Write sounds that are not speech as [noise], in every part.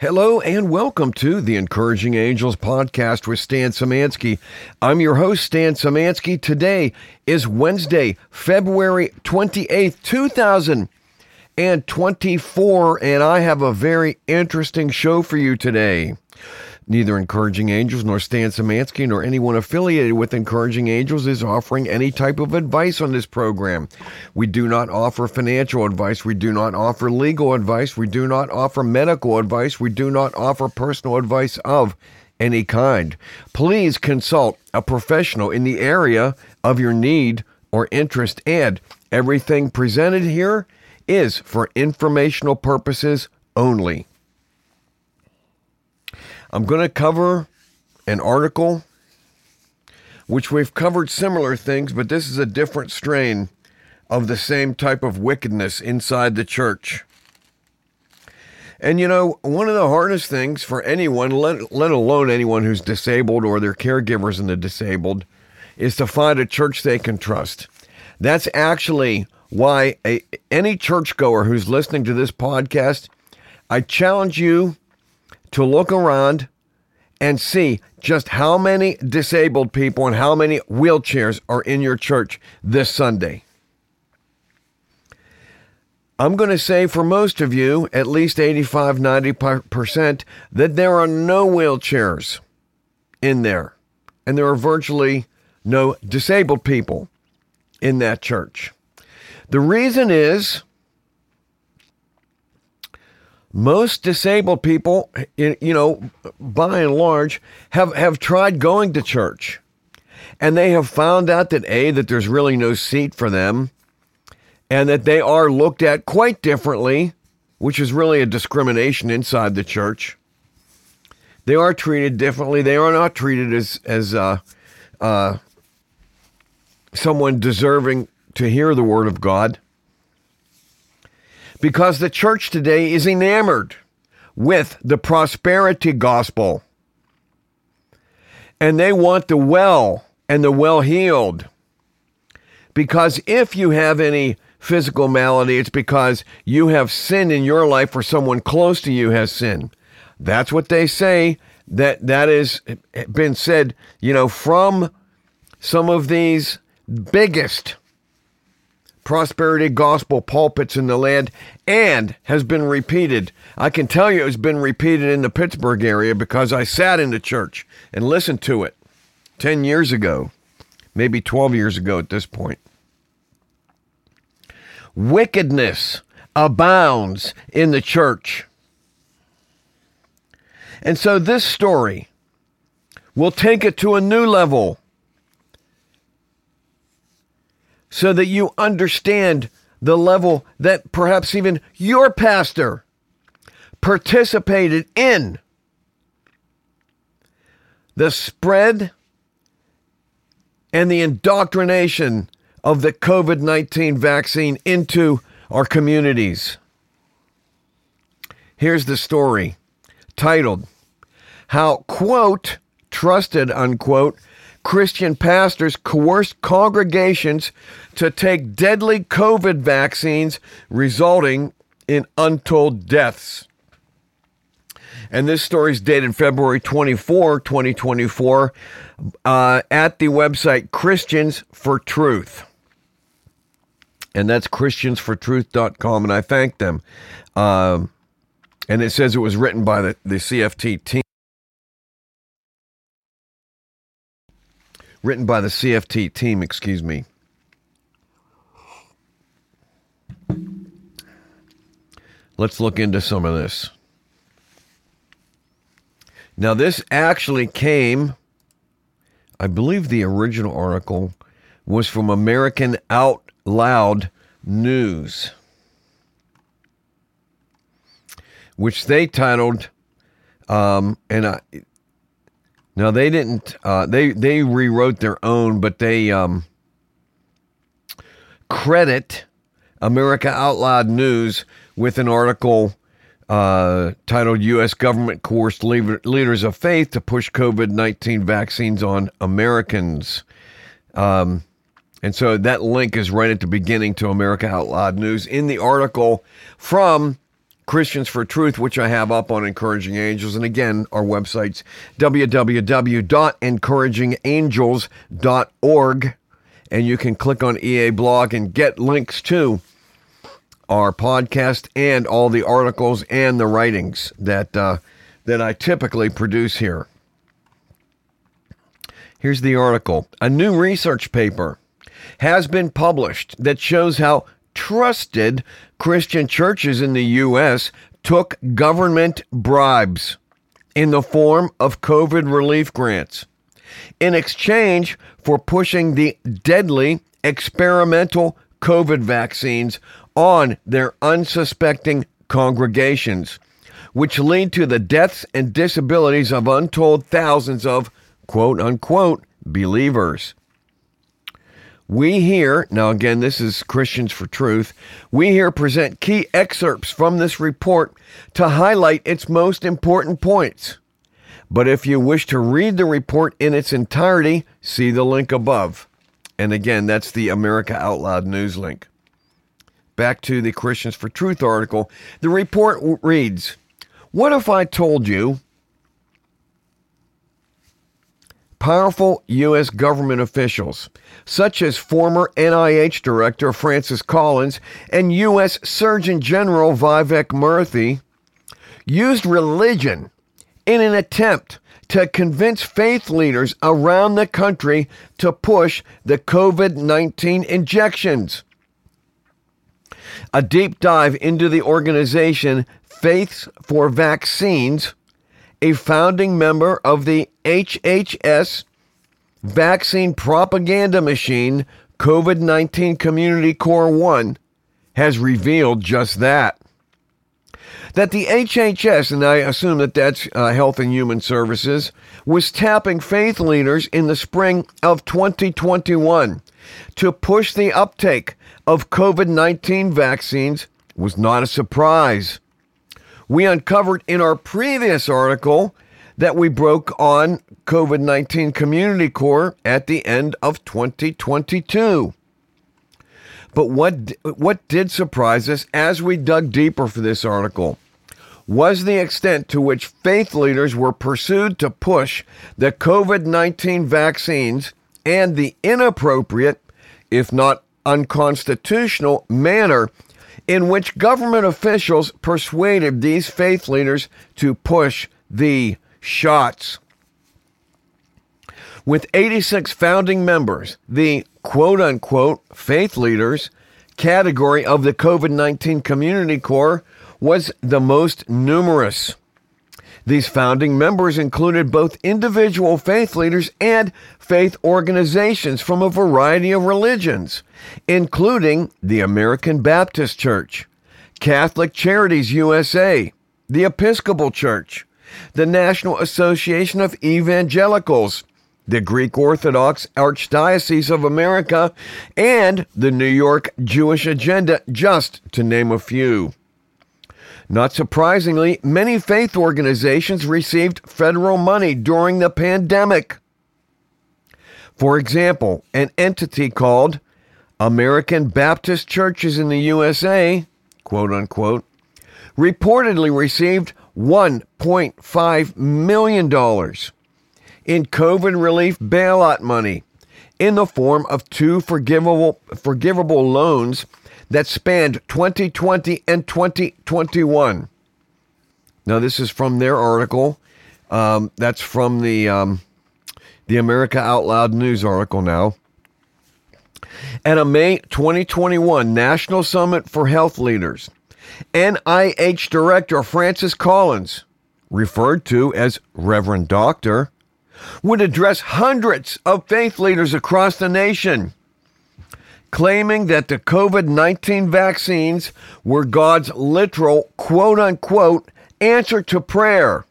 Hello and welcome to the Encouraging Angels podcast with Stan Samansky. I'm your host, Stan Samansky. Today is Wednesday, February 28th, 2024, and I have a very interesting show for you today. Neither Encouraging Angels nor Stan Samansky nor anyone affiliated with Encouraging Angels is offering any type of advice on this program. We do not offer financial advice. We do not offer legal advice. We do not offer medical advice. We do not offer personal advice of any kind. Please consult a professional in the area of your need or interest, and everything presented here is for informational purposes only. I'm going to cover an article which we've covered similar things, but this is a different strain of the same type of wickedness inside the church. And you know, one of the hardest things for anyone, let, let alone anyone who's disabled or their caregivers in the disabled, is to find a church they can trust. That's actually why a, any churchgoer who's listening to this podcast, I challenge you to look around and see just how many disabled people and how many wheelchairs are in your church this Sunday. I'm going to say for most of you, at least 85, 90%, that there are no wheelchairs in there. And there are virtually no disabled people in that church. The reason is most disabled people, you know, by and large, have, have tried going to church. And they have found out that A, that there's really no seat for them, and that they are looked at quite differently, which is really a discrimination inside the church. They are treated differently. They are not treated as, as uh, uh, someone deserving to hear the word of God because the church today is enamored with the prosperity gospel. And they want the well and the well healed. Because if you have any physical malady, it's because you have sin in your life or someone close to you has sin. That's what they say. That that has been said, you know, from some of these biggest prosperity gospel pulpits in the land and has been repeated. I can tell you it's been repeated in the Pittsburgh area because I sat in the church and listened to it 10 years ago, maybe 12 years ago at this point. Wickedness abounds in the church. And so this story will take it to a new level so that you understand the level that perhaps even your pastor participated in the spread and the indoctrination of the COVID 19 vaccine into our communities. Here's the story titled, How, quote, trusted, unquote, Christian pastors coerced congregations to take deadly COVID vaccines, resulting in untold deaths. And this story is dated February 24, 2024, uh, at the website Christians for Truth. And that's ChristiansForTruth.com. And I thank them. Um, and it says it was written by the, the CFT team. Written by the CFT team, excuse me. Let's look into some of this. Now, this actually came, I believe the original article was from American Out Loud News, which they titled, um, and I, no, they didn't. Uh, they they rewrote their own, but they um, credit America Out Loud News with an article uh, titled "U.S. Government Coerced Leaders of Faith to Push COVID nineteen Vaccines on Americans." Um, and so that link is right at the beginning to America Out Loud News in the article from Christians for Truth, which I have up on Encouraging Angels. And again, our website's www.encouragingangels.org. And you can click on EA blog and get links to our podcast and all the articles and the writings that uh, that I typically produce here. Here's the article. A new research paper has been published that shows how trusted Christian churches in the U.S. took government bribes in the form of COVID relief grants in exchange for pushing the deadly experimental COVID vaccines on their unsuspecting congregations, which lead to the deaths and disabilities of untold thousands of quote unquote believers. We here, now again, this is Christians for Truth, we here present key excerpts from this report to highlight its most important points. But if you wish to read the report in its entirety, see the link above. And again, that's the America Out Loud news link. Back to the Christians for Truth article. The report reads What if I told you powerful U.S. government officials, such as former NIH Director Francis Collins and U.S. Surgeon General Vivek Murthy, used religion in an attempt to convince faith leaders around the country to push the COVID 19 injections. A deep dive into the organization Faiths for Vaccines a founding member of the HHS vaccine propaganda machine, COVID 19 Community Corps 1, has revealed just that. That the HHS, and I assume that that's uh, Health and Human Services, was tapping faith leaders in the spring of 2021 to push the uptake of COVID 19 vaccines was not a surprise we uncovered in our previous article that we broke on COVID 19 Community Corps at the end of 2022. But what, what did surprise us as we dug deeper for this article was the extent to which faith leaders were pursued to push the COVID 19 vaccines and the inappropriate, if not unconstitutional, manner in which government officials persuaded these faith leaders to push the shots. With 86 founding members, the quote unquote faith leaders category of the COVID 19 Community Corps was the most numerous. These founding members included both individual faith leaders and faith organizations from a variety of religions, including the American Baptist Church, Catholic Charities USA, the Episcopal Church, the National Association of Evangelicals, the Greek Orthodox Archdiocese of America, and the New York Jewish Agenda, just to name a few. Not surprisingly, many faith organizations received federal money during the pandemic. For example, an entity called American Baptist Churches in the USA, quote unquote, reportedly received $1.5 million in COVID relief bailout money in the form of two forgivable, forgivable loans that spanned 2020 and 2021. Now, this is from their article. Um, that's from the um, the America Out Loud news article now. At a May 2021 National Summit for Health Leaders, NIH Director Francis Collins, referred to as Reverend Doctor, would address hundreds of faith leaders across the nation claiming that the COVID 19 vaccines were God's literal, quote unquote, answer to prayer,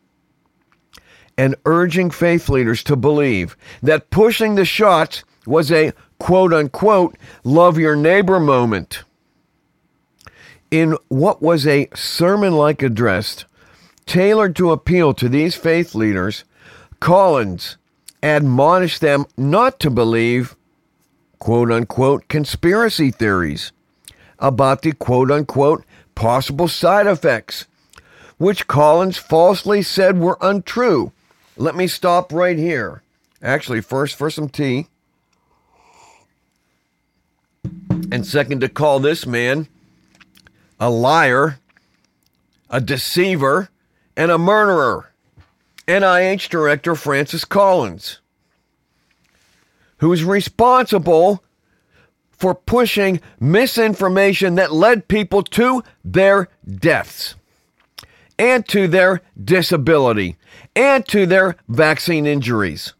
and urging faith leaders to believe that pushing the shots was a quote unquote love your neighbor moment. In what was a sermon like address tailored to appeal to these faith leaders, Collins admonished them not to believe quote unquote conspiracy theories about the quote unquote possible side effects which Collins falsely said were untrue. Let me stop right here. Actually, first for some tea. And second, to call this man a liar, a deceiver, and a murderer. NIH Director Francis Collins, who is responsible for pushing misinformation that led people to their deaths and to their disability and to their vaccine injuries.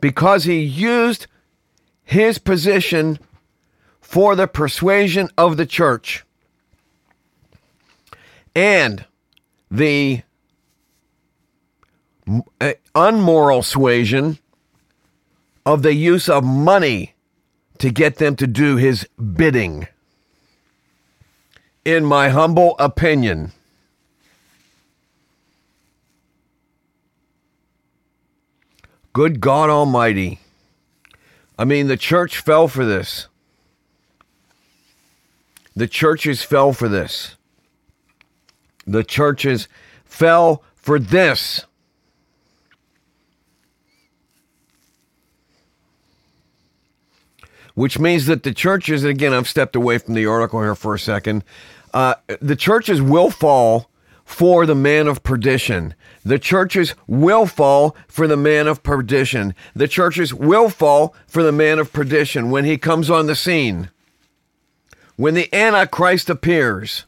Because he used his position for the persuasion of the church and the unmoral suasion of the use of money to get them to do his bidding. In my humble opinion, good God Almighty. I mean, the church fell for this. The churches fell for this. The churches fell for this. Which means that the churches, and again, I've stepped away from the article here for a second. Uh, the churches will fall for the man of perdition. The churches will fall for the man of perdition. The churches will fall for the man of perdition when he comes on the scene. When the Antichrist appears,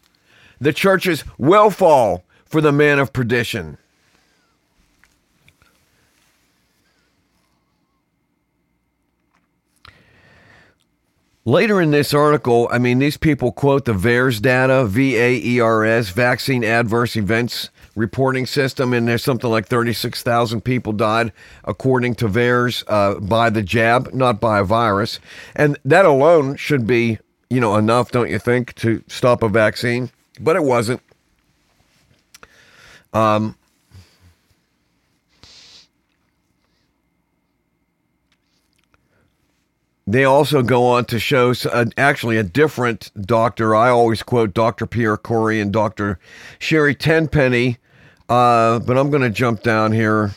the churches will fall for the man of perdition. Later in this article, I mean, these people quote the VAERS data, V A E R S, Vaccine Adverse Events Reporting System, and there's something like 36,000 people died, according to VAERS, uh, by the jab, not by a virus. And that alone should be you know, enough, don't you think, to stop a vaccine? But it wasn't. Um, they also go on to show actually a different doctor. I always quote Dr. Pierre Kory and Dr. Sherry Tenpenny, uh, but I'm going to jump down here.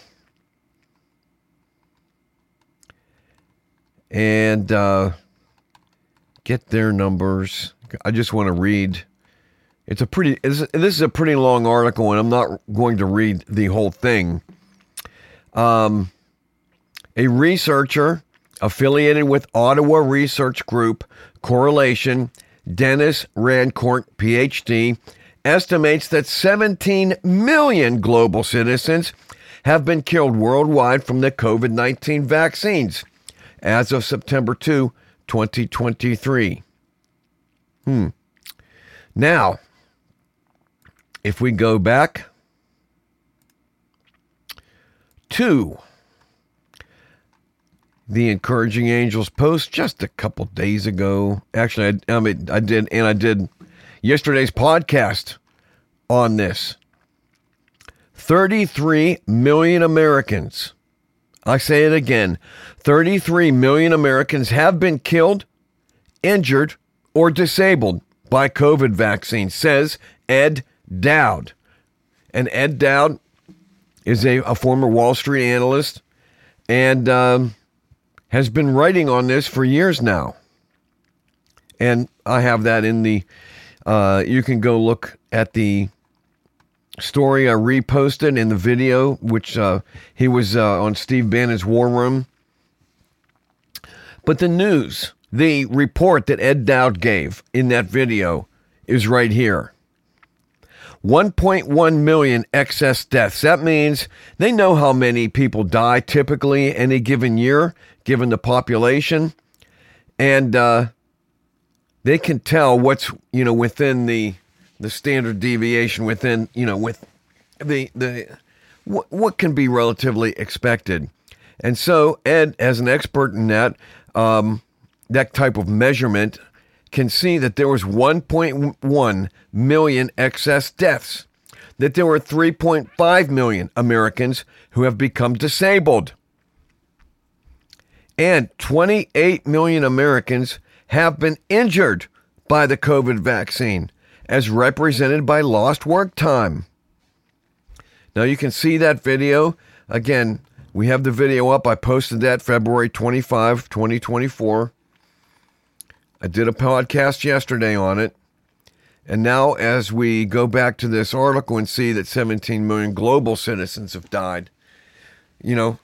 And uh, get their numbers. I just want to read. It's a pretty. This is a pretty long article, and I'm not going to read the whole thing. Um, a researcher affiliated with Ottawa Research Group Correlation, Denis Rancourt, PhD, estimates that 17 million global citizens have been killed worldwide from the COVID 19 vaccines as of September 2, 2023. Hmm. Now, if we go back to the encouraging angels post just a couple days ago. Actually, I, I mean, I did, and I did yesterday's podcast on this. 33 million Americans I say it again 33 million Americans have been killed, injured, or disabled by COVID vaccine, says Ed Dowd. And Ed Dowd is a, a former Wall Street analyst and um, has been writing on this for years now. And I have that in the, uh, you can go look at the story I reposted in the video, which uh, he was uh, on Steve Bannon's War Room. But the news, the report that Ed Dowd gave in that video is right here. 1.1 million excess deaths. That means they know how many people die typically any given year, given the population. And uh, they can tell what's, you know, within the the standard deviation within, you know, with the the what, what can be relatively expected. And so Ed, as an expert in that, um, that type of measurement, can see that there was 1.1 million excess deaths, that there were 3.5 million Americans who have become disabled, and 28 million Americans have been injured by the COVID vaccine as represented by lost work time. Now you can see that video. Again, we have the video up. I posted that February 25, 2024. I did a podcast yesterday on it. And now, as we go back to this article and see that 17 million global citizens have died, you know,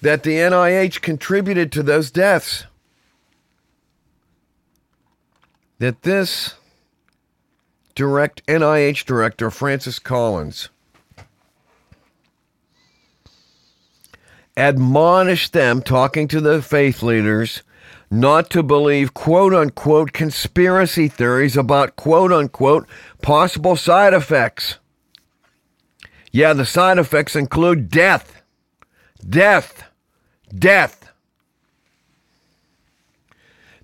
that the NIH contributed to those deaths. That this direct NIH director, Francis Collins, admonished them, talking to the faith leaders, not to believe quote unquote conspiracy theories about quote unquote possible side effects. Yeah, the side effects include death, death, death.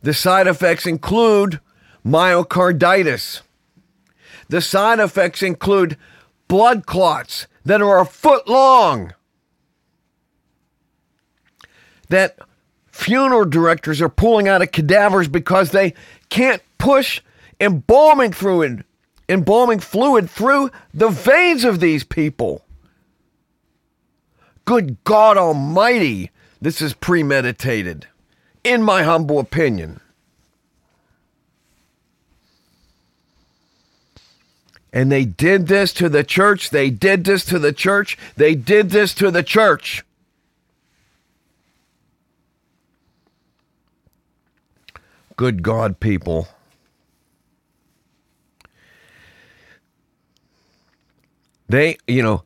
The side effects include myocarditis. The side effects include blood clots that are a foot long. That funeral directors are pulling out of cadavers because they can't push embalming fluid, embalming fluid through the veins of these people. Good God Almighty, this is premeditated, in my humble opinion. And they did this to the church. They did this to the church. They did this to the church. Good God, people. They, you know,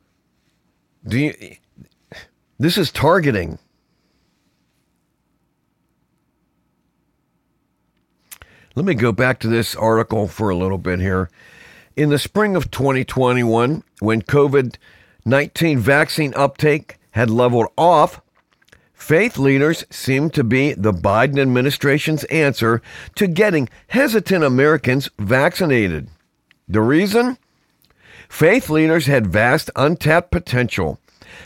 do you, this is targeting. Let me go back to this article for a little bit here. In the spring of 2021, when COVID 19 vaccine uptake had leveled off, Faith leaders seemed to be the Biden administration's answer to getting hesitant Americans vaccinated. The reason? Faith leaders had vast untapped potential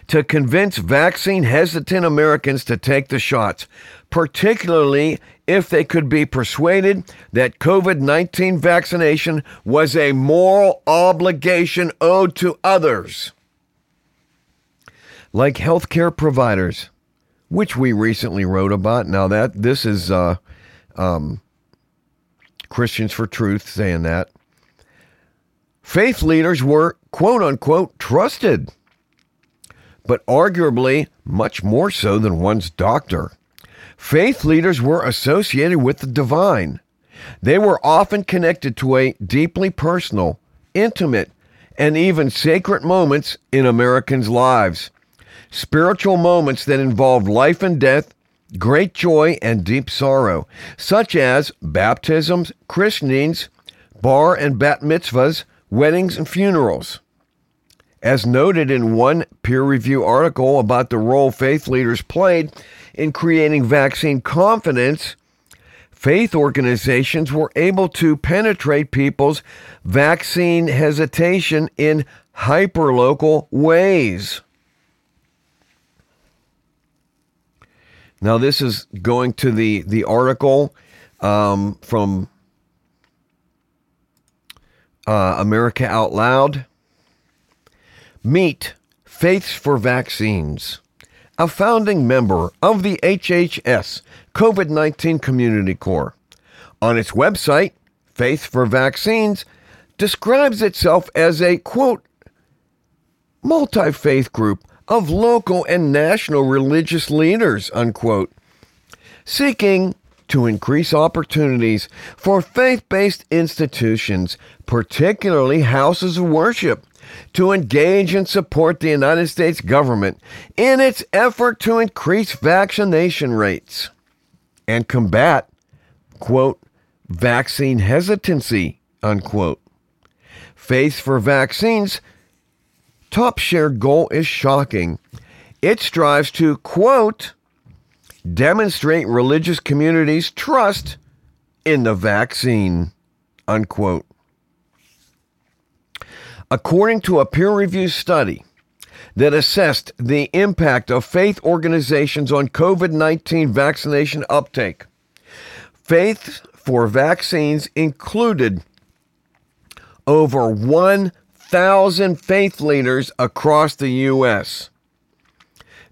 to convince vaccine hesitant Americans to take the shots, particularly if they could be persuaded that COVID 19 vaccination was a moral obligation owed to others. Like healthcare providers, which we recently wrote about. Now that this is uh, um, Christians for Truth saying that faith leaders were quote unquote trusted, but arguably much more so than one's doctor. Faith leaders were associated with the divine. They were often connected to a deeply personal, intimate, and even sacred moments in Americans' lives spiritual moments that involved life and death, great joy, and deep sorrow, such as baptisms, christenings, bar and bat mitzvahs, weddings, and funerals. As noted in one peer review article about the role faith leaders played in creating vaccine confidence, faith organizations were able to penetrate people's vaccine hesitation in hyperlocal ways. Now, this is going to the the article um, from uh, America Out Loud. Meet Faiths for Vaccines, a founding member of the HHS COVID 19 Community Corps. On its website, Faith for Vaccines describes itself as a quote, multi faith group of local and national religious leaders, unquote, seeking to increase opportunities for faith based institutions, particularly houses of worship, to engage and support the United States government in its effort to increase vaccination rates and combat, quote, vaccine hesitancy, unquote. Faith for Vaccines top share goal is shocking. It strives to, quote, demonstrate religious communities' trust in the vaccine, unquote. According to a peer reviewed study that assessed the impact of faith organizations on COVID 19 vaccination uptake, faith for vaccines included over 1,000 faith leaders across the U.S.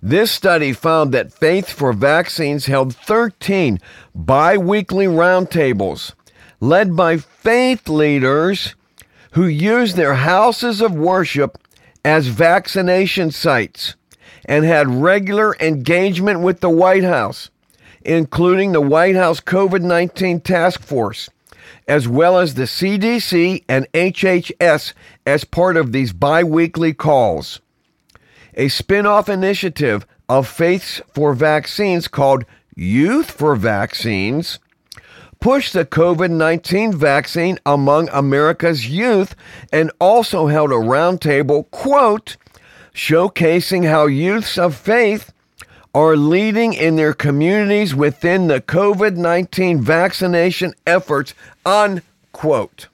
This study found that Faith for Vaccines held 13 bi weekly roundtables led by faith leaders who used their houses of worship as vaccination sites and had regular engagement with the White House, including the White House COVID 19 task force, as well as the CDC and HHS as part of these bi weekly calls. A spin off initiative of Faiths for Vaccines called Youth for Vaccines pushed the COVID 19 vaccine among America's youth and also held a roundtable, quote, showcasing how youths of faith are leading in their communities within the COVID 19 vaccination efforts, unquote.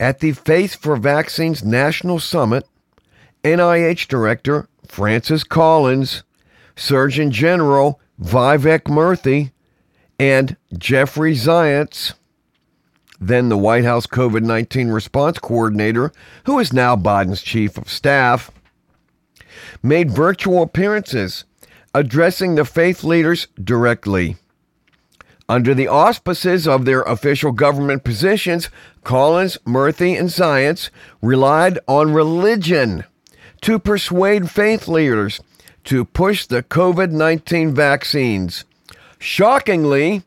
At the Faith for Vaccines National Summit, NIH Director Francis Collins, Surgeon General Vivek Murthy, and Jeffrey Zients, then the White House COVID 19 response coordinator, who is now Biden's chief of staff, made virtual appearances addressing the faith leaders directly. Under the auspices of their official government positions, Collins, Murthy, and Zients relied on religion to persuade faith leaders to push the COVID 19 vaccines. Shockingly,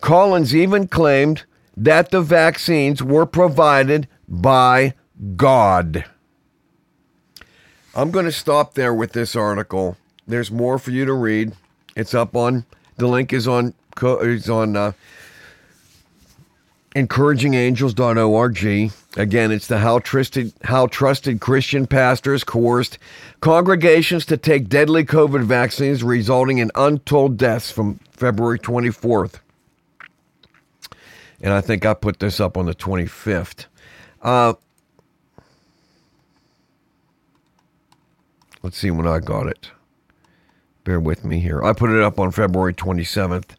Collins even claimed that the vaccines were provided by God. I'm going to stop there with this article. There's more for you to read. It's up on the link is on is on uh, encouragingangels.org. Again, it's the how trusted how trusted Christian pastors coerced congregations to take deadly COVID vaccines, resulting in untold deaths from February 24th. And I think I put this up on the 25th. Uh, let's see when I got it. Bear with me here. I put it up on February 27th.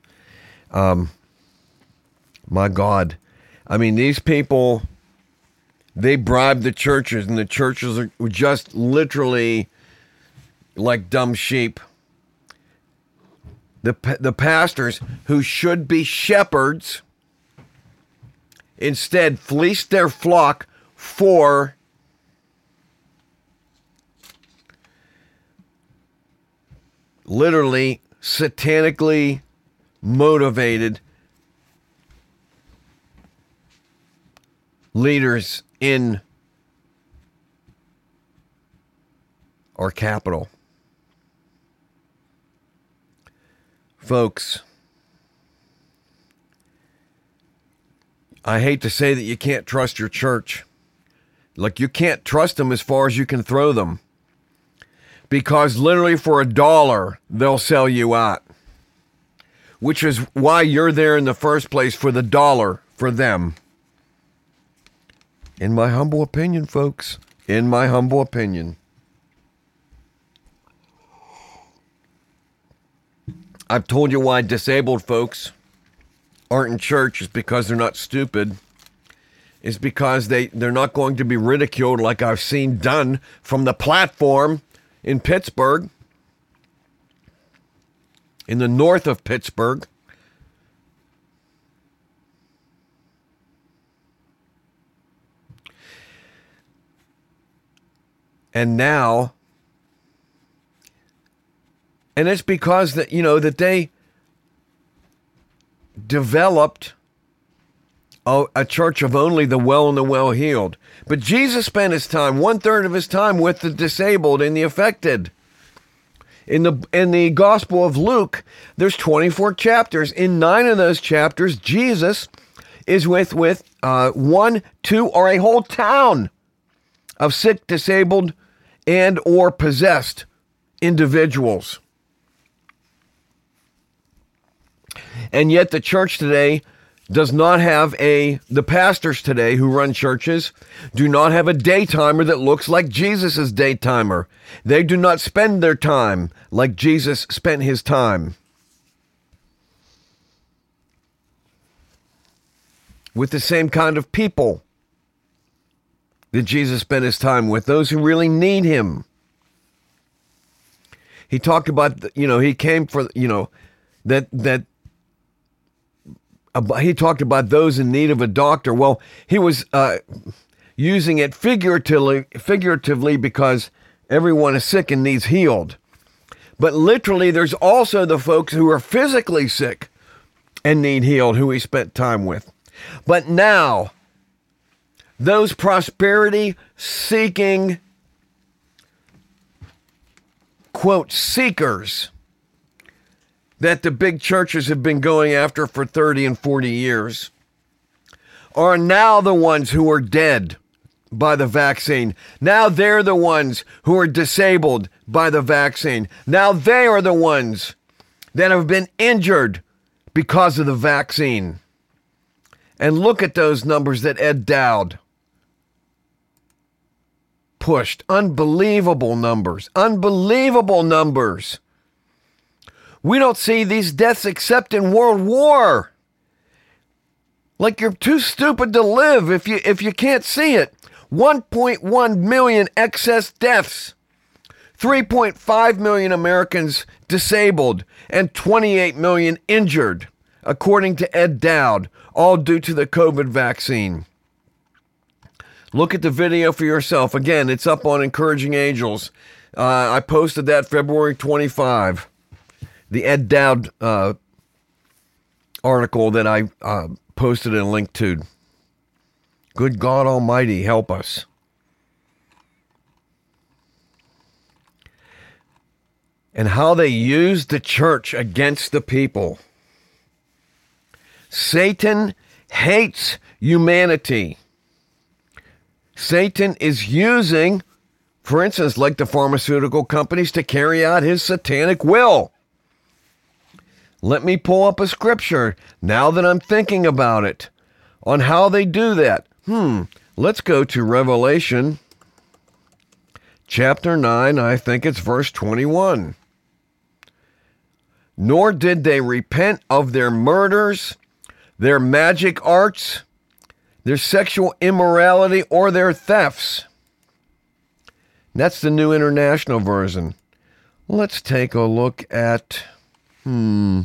Um, my God. I mean, these people, they bribe the churches, and the churches are just literally like dumb sheep. The, the pastors who should be shepherds instead fleeced their flock for literally satanically motivated leaders in our capital. Folks, I hate to say that you can't trust your church. Like, you can't trust them as far as you can throw them. Because literally for a dollar, they'll sell you out which is why you're there in the first place for the dollar for them. In my humble opinion, folks, in my humble opinion. I've told you why disabled folks aren't in church is because they're not stupid. Is because they, they're not going to be ridiculed like I've seen done from the platform in Pittsburgh in the north of Pittsburgh. And now, and it's because that, you know, that they developed a, a, church of only the well and the well healed. But Jesus spent his time, one third of his time, with the disabled and the affected. In the in the Gospel of Luke, there's 24 chapters. In nine of those chapters, Jesus is with with uh, one, two, or a whole town of sick, disabled, and or possessed individuals. And yet, the church today does not have a, the pastors today who run churches do not have a daytimer that looks like Jesus' daytimer. They do not spend their time like Jesus spent his time. with the same kind of people that Jesus spent his time with, those who really need him. He talked about, you know, he came for, you know, that, that, he talked about those in need of a doctor. Well, he was uh, using it figuratively, figuratively because everyone is sick and needs healed. But literally, there's also the folks who are physically sick and need healed who he spent time with. But now, those prosperity seeking, quote, seekers that the big churches have been going after for 30 and 40 years are now the ones who are dead by the vaccine. Now they're the ones who are disabled by the vaccine. Now they are the ones that have been injured because of the vaccine. And look at those numbers that Ed Dowd pushed. Unbelievable numbers. Unbelievable numbers. We don't see these deaths except in World War. Like you're too stupid to live if you if you can't see it. 1.1 million excess deaths. 3.5 million Americans disabled and 28 million injured, according to Ed Dowd, all due to the COVID vaccine. Look at the video for yourself. Again, it's up on Encouraging Angels. Uh, I posted that February 25. The Ed Dowd uh, article that I uh, posted a link to. Good God Almighty, help us. And how they used the church against the people. Satan hates humanity. Satan is using, for instance, like the pharmaceutical companies to carry out his satanic will. Let me pull up a scripture now that I'm thinking about it on how they do that. Hmm, let's go to Revelation chapter 9, I think it's verse 21. Nor did they repent of their murders, their magic arts, their sexual immorality, or their thefts. That's the New International Version. Let's take a look at, hmm,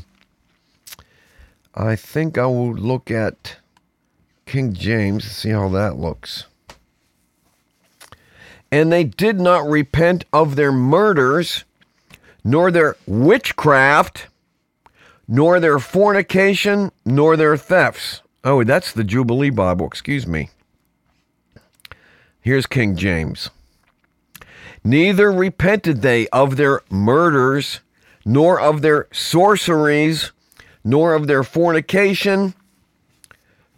I think I will look at King James, see how that looks. And they did not repent of their murders, nor their witchcraft, nor their fornication, nor their thefts. Oh, that's the Jubilee Bible, excuse me. Here's King James. Neither repented they of their murders, nor of their sorceries, nor of their fornication,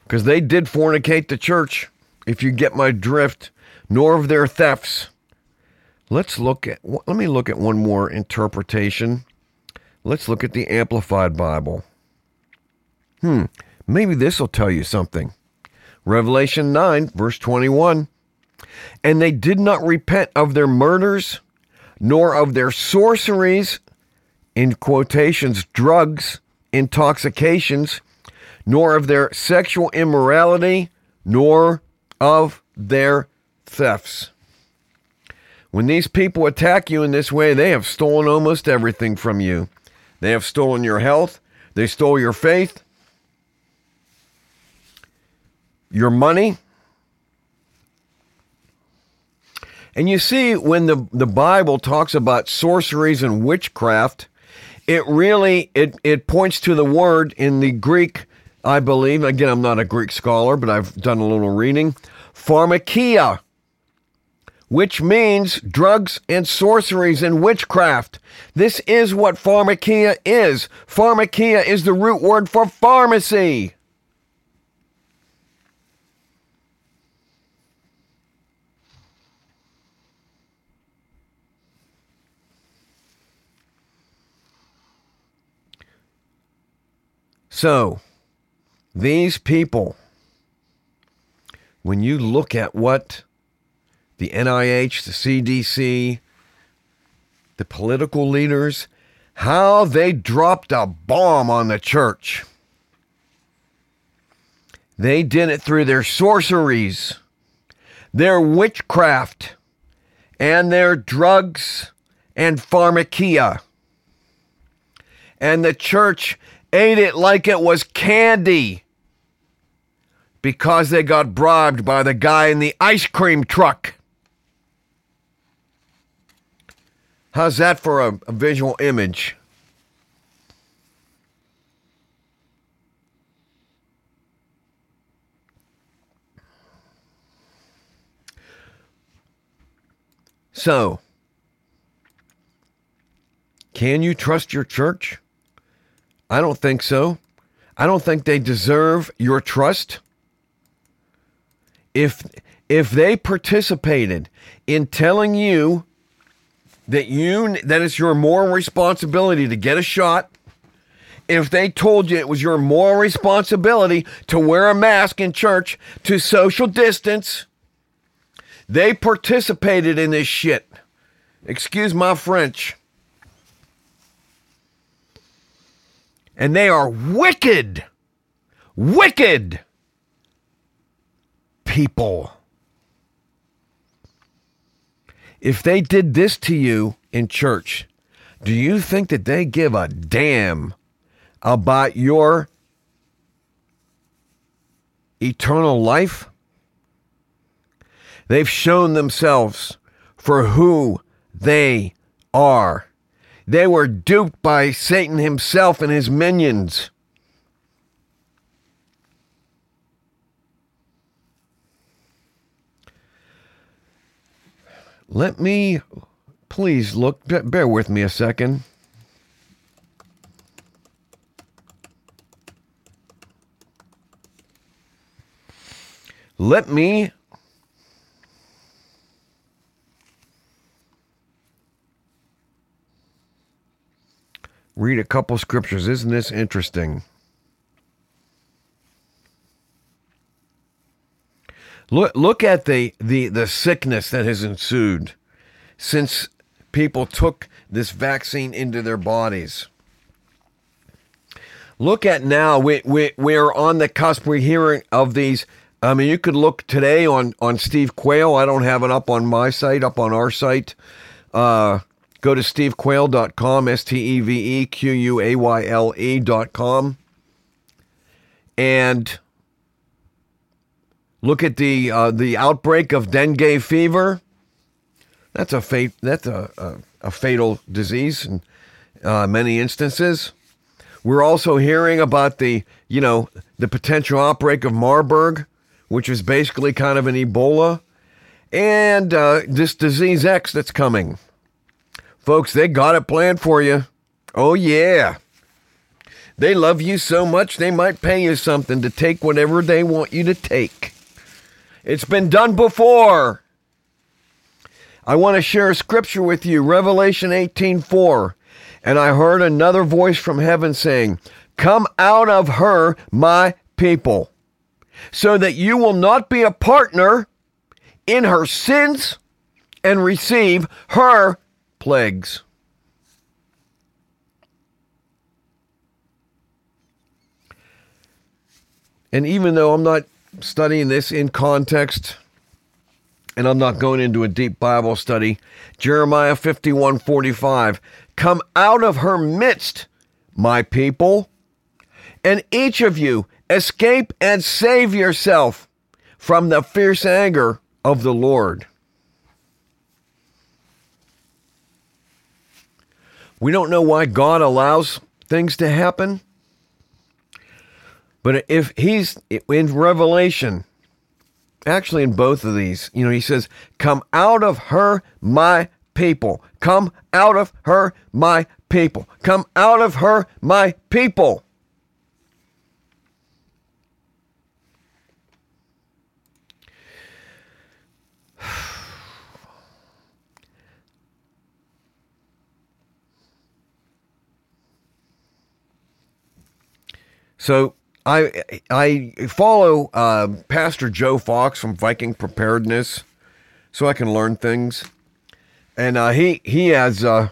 because they did fornicate the church, if you get my drift, nor of their thefts. Let's look at, let me look at one more interpretation. Let's look at the Amplified Bible. Hmm, maybe this will tell you something. Revelation 9, verse 21. And they did not repent of their murders, nor of their sorceries, in quotations, drugs, intoxications, nor of their sexual immorality, nor of their thefts. When these people attack you in this way, they have stolen almost everything from you. They have stolen your health, they stole your faith, your money. And you see, when the, the Bible talks about sorceries and witchcraft, it really it, it points to the word in the Greek I believe, again, I'm not a Greek scholar, but I've done a little reading, pharmakia, which means drugs and sorceries and witchcraft. This is what pharmakia is. Pharmakia is the root word for pharmacy. So, these people, when you look at what the NIH, the CDC, the political leaders, how they dropped a bomb on the church. They did it through their sorceries, their witchcraft, and their drugs and pharmakia. And the church ate it like it was candy because they got bribed by the guy in the ice cream truck. How's that for a, a visual image? So, can you trust your church? I don't think so. I don't think they deserve your trust. If if they participated in telling you that you that it's your moral responsibility to get a shot, if they told you it was your moral responsibility to wear a mask in church, to social distance, they participated in this shit. Excuse my French. And they are wicked, wicked people. If they did this to you in church, do you think that they give a damn about your eternal life? They've shown themselves for who they are. They were duped by Satan himself and his minions. Let me please look, bear with me a second. Let me read a couple scriptures. Isn't this interesting? Look, look at the, the, the sickness that has ensued since people took this vaccine into their bodies. Look at now, we, we, we're on the cusp, we're hearing of these. I mean, you could look today on, on Steve Quayle. I don't have it up on my site, up on our site. Uh, Go to stevequayle.com, S T E V E Q U A Y L E.com, and look at the uh, the outbreak of dengue fever. That's a fate. That's a, a, a fatal disease in uh, many instances. We're also hearing about the you know the potential outbreak of Marburg, which is basically kind of an Ebola, and uh, this disease X that's coming. Folks, they got it planned for you. Oh, yeah. They love you so much they might pay you something to take whatever they want you to take. It's been done before. I want to share a scripture with you, Revelation 18:4. And I heard another voice from heaven saying, "Come out of her, my people, so that you will not be a partner in her sins and receive her plagues. And even though I'm not studying this in context, and I'm not going into a deep Bible study, Jeremiah 51 45, come out of her midst, my people, and each of you escape and save yourself from the fierce anger of the Lord. We don't know why God allows things to happen. But if he's in Revelation, actually in both of these, you know, he says, Come out of her, my people. Come out of her, my people. Come out of her, my people. So I I follow uh, Pastor Joe Fox from Viking Preparedness, so I can learn things. And uh, he he has uh,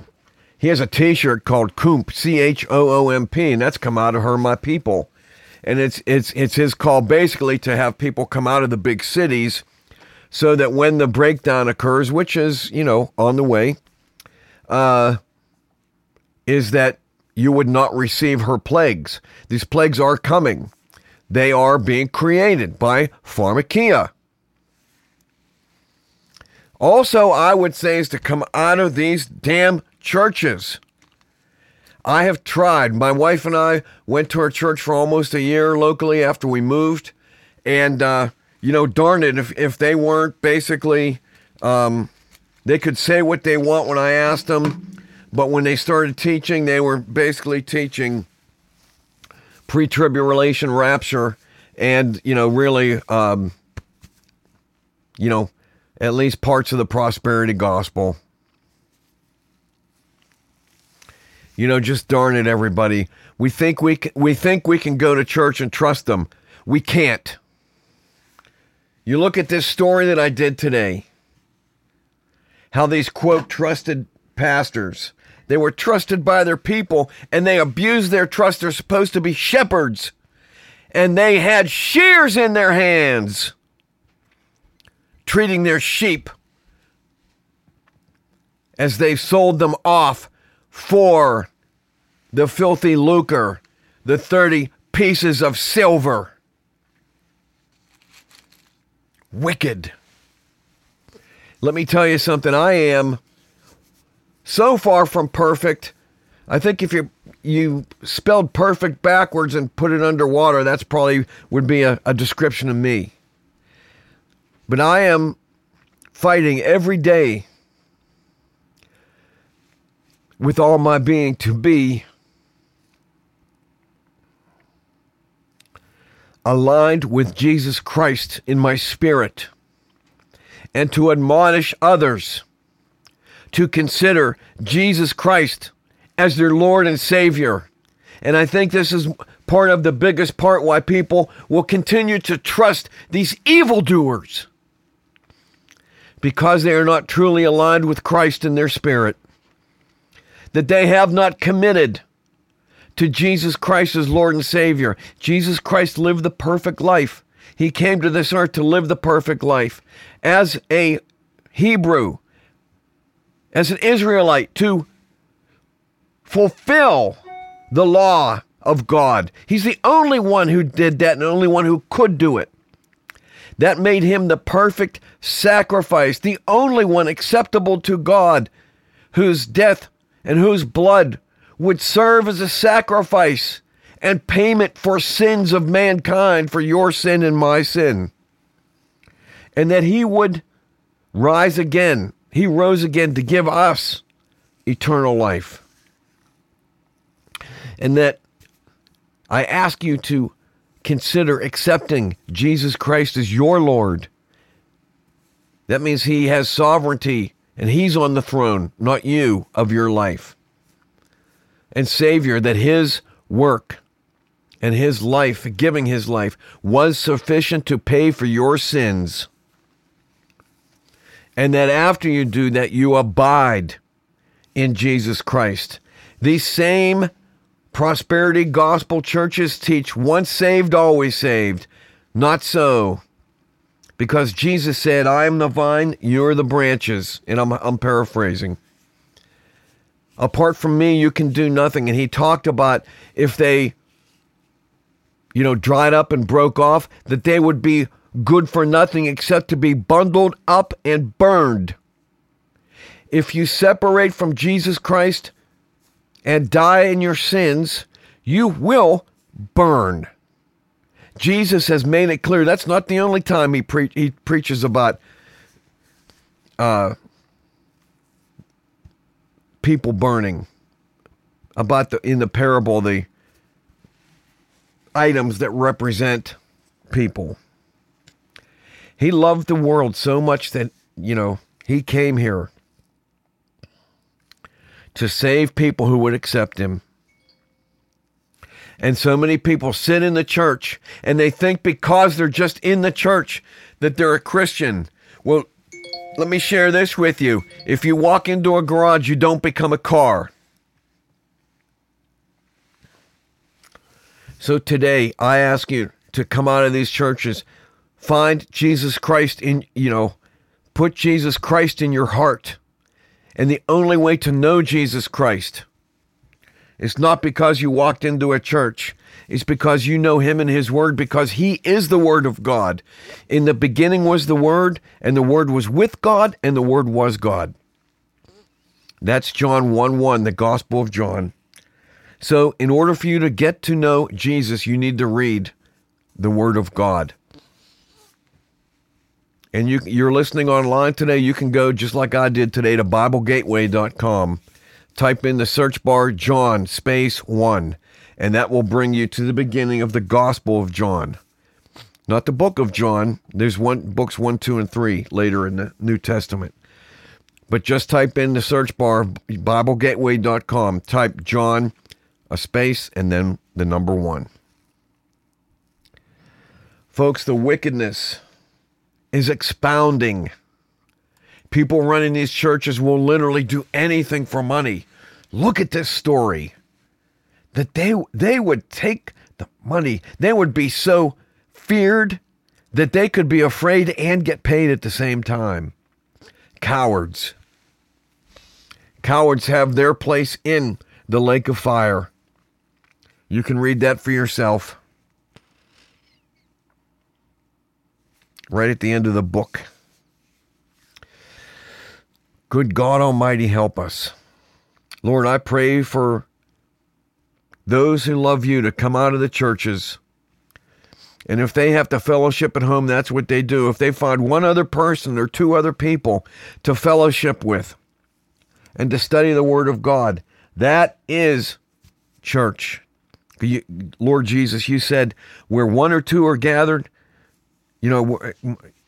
he has a T-shirt called Coomp C H O O M P, and that's come out of her my people. and it's it's it's his call basically to have people come out of the big cities so that when the breakdown occurs, which is, you know, on the way, uh, is that you would not receive her plagues. These plagues are coming. They are being created by pharmakeia. Also, I would say is to come out of these damn churches. I have tried. My wife and I went to our church for almost a year locally after we moved. And, uh, you know, darn it, if, if they weren't basically, um, they could say what they want when I asked them. But when they started teaching, they were basically teaching pre tribulation rapture and, you know, really, um, you know, at least parts of the prosperity gospel. You know, just darn it, everybody. We think we can, we think we can go to church and trust them. We can't. You look at this story that I did today. How these quote trusted pastors. They were trusted by their people and they abused their trust. They're supposed to be shepherds. And they had shears in their hands treating their sheep as they sold them off for the filthy lucre, the 30 pieces of silver. Wicked. Let me tell you something. I am so far from perfect. I think if you you spelled perfect backwards and put it underwater, that's probably would be a, a description of me. But I am fighting every day with all my being to be aligned with Jesus Christ in my spirit and to admonish others to consider Jesus Christ as their Lord and Savior. And I think this is part of the biggest part why people will continue to trust these evildoers because they are not truly aligned with Christ in their spirit, that they have not committed to Jesus Christ as Lord and Savior. Jesus Christ lived the perfect life. He came to this earth to live the perfect life. As a Hebrew, as an Israelite, to fulfill the law of God. He's the only one who did that and the only one who could do it. That made him the perfect sacrifice, the only one acceptable to God, whose death and whose blood would serve as a sacrifice and payment for sins of mankind, for your sin and my sin. And that he would rise again. He rose again to give us eternal life. And that I ask you to consider accepting Jesus Christ as your Lord. That means He has sovereignty and He's on the throne, not you, of your life. And Savior, that His work and His life, giving His life, was sufficient to pay for your sins. And that after you do that, you abide in Jesus Christ. These same Prosperity gospel churches teach once saved, always saved. Not so. Because Jesus said, I am the vine, you're the branches. And I'm, I'm paraphrasing. Apart from me, you can do nothing. And he talked about if they, you know, dried up and broke off, that they would be good for nothing except to be bundled up and burned. If you separate from Jesus Christ, and die in your sins, you will burn. Jesus has made it clear that's not the only time he, pre- he preaches about uh, people burning. About the in the parable the items that represent people. He loved the world so much that you know he came here to save people who would accept him. And so many people sit in the church and they think because they're just in the church that they're a Christian. Well, let me share this with you. If you walk into a garage, you don't become a car. So today, I ask you to come out of these churches, find Jesus Christ in, you know, put Jesus Christ in your heart. And the only way to know Jesus Christ is not because you walked into a church. It's because you know him and his word, because he is the word of God. In the beginning was the word, and the word was with God, and the word was God. That's John 1 1, the Gospel of John. So, in order for you to get to know Jesus, you need to read the Word of God. And you, you're listening online today, you can go just like I did today to BibleGateway.com. Type in the search bar John space 1, and that will bring you to the beginning of the Gospel of John. Not the book of John. There's one books 1, 2, and 3 later in the New Testament. But just type in the search bar BibleGateway.com, type John, a space, and then the number one. Folks, the wickedness is expounding. People running these churches will literally do anything for money. Look at this story. That they they would take the money. They would be so feared that they could be afraid and get paid at the same time. Cowards. Cowards have their place in the lake of fire. You can read that for yourself. Right at the end of the book. Good God Almighty, help us. Lord, I pray for those who love you to come out of the churches. And if they have to fellowship at home, that's what they do. If they find one other person or two other people to fellowship with, and to study the Word of God. That is church. Lord Jesus, you said where one or two are gathered, you know,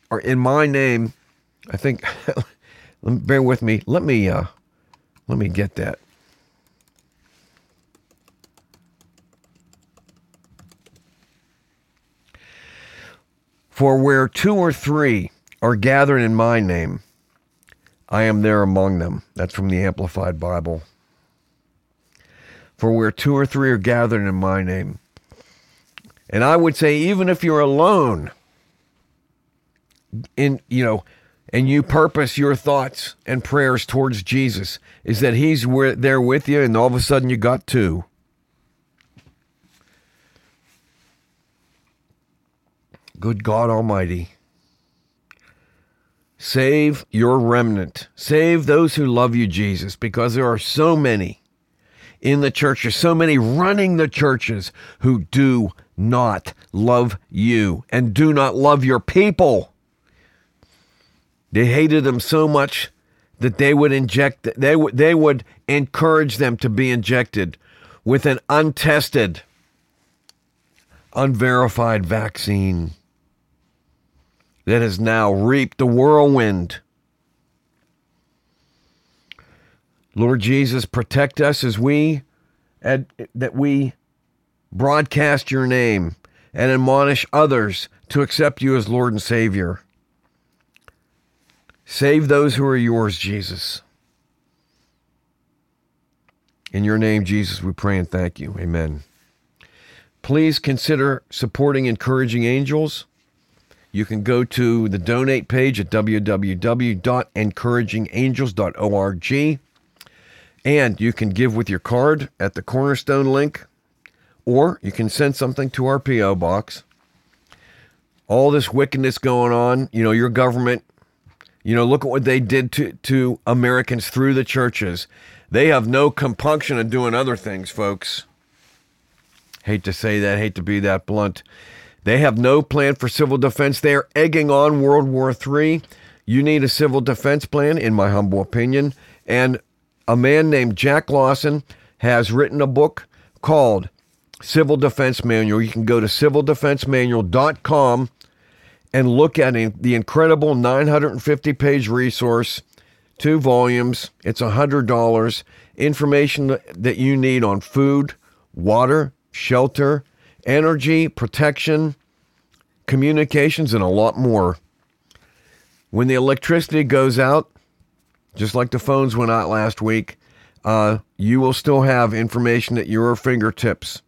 or in my name. I think. [laughs] bear with me. Let me. Uh, let me get that. For where two or three are gathered in my name, I am there among them. That's from the Amplified Bible. For where two or three are gathered in my name. And I would say, even if you're alone, in you know, and you purpose your thoughts and prayers towards Jesus, is that He's there with you, and all of a sudden you got two. Good God Almighty. Save your remnant. Save those who love you, Jesus, because there are so many in the churches, so many running the churches who do not love you and do not love your people. They hated them so much that they would inject they would they would encourage them to be injected with an untested unverified vaccine that has now reaped the whirlwind. Lord Jesus, protect us as we that we broadcast your name and admonish others to accept you as Lord and Savior. Save those who are yours, Jesus. In your name, Jesus, we pray and thank you. Amen. Please consider supporting Encouraging Angels. You can go to the donate page at www.encouragingangels.org and you can give with your card at the Cornerstone link or you can send something to our P.O. box. All this wickedness going on, you know, your government, you know, look at what they did to, to Americans through the churches. They have no compunction of doing other things, folks. Hate to say that, hate to be that blunt. They have no plan for civil defense. They are egging on World War III. You need a civil defense plan, in my humble opinion. And a man named Jack Lawson has written a book called Civil Defense Manual. You can go to civildefensemanual.com and look at the incredible 950 page resource, two volumes. It's $100. Information that you need on food, water, shelter, energy, protection, communications, and a lot more. When the electricity goes out, just like the phones went out last week, uh, you will still have information at your fingertips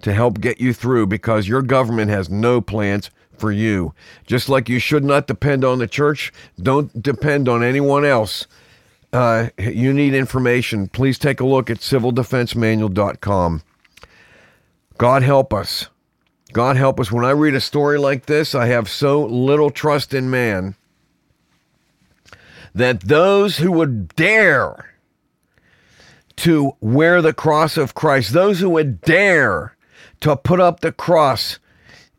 to help get you through because your government has no plans for you. Just like you should not depend on the church, don't depend on anyone else. Uh, you need information. Please take a look at civildefensemanual.com. God help us. God help us. When I read a story like this, I have so little trust in man that those who would dare to wear the cross of Christ, those who would dare to put up the cross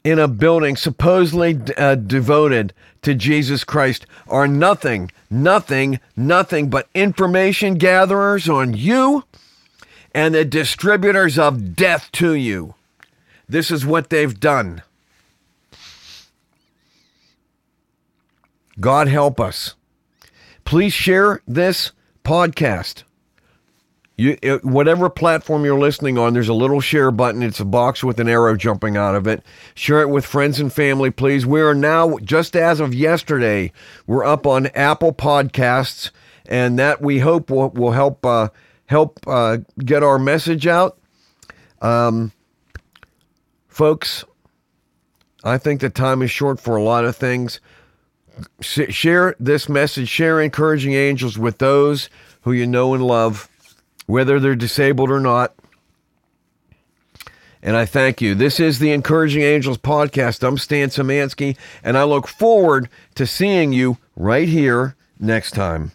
in a building supposedly uh, devoted to Jesus Christ are nothing, nothing, nothing but information gatherers on you and the distributors of death to you. This is what they've done. God help us. Please share this podcast. You, it, whatever platform you're listening on, there's a little share button. It's a box with an arrow jumping out of it. Share it with friends and family, please. We are now, just as of yesterday, we're up on Apple Podcasts, and that we hope will, will help uh, help uh, get our message out. Um, folks, I think the time is short for a lot of things. share this message, share encouraging angels with those who you know and love whether they're disabled or not. And I thank you. This is the Encouraging Angels podcast. I'm Stan Samansky, and I look forward to seeing you right here next time.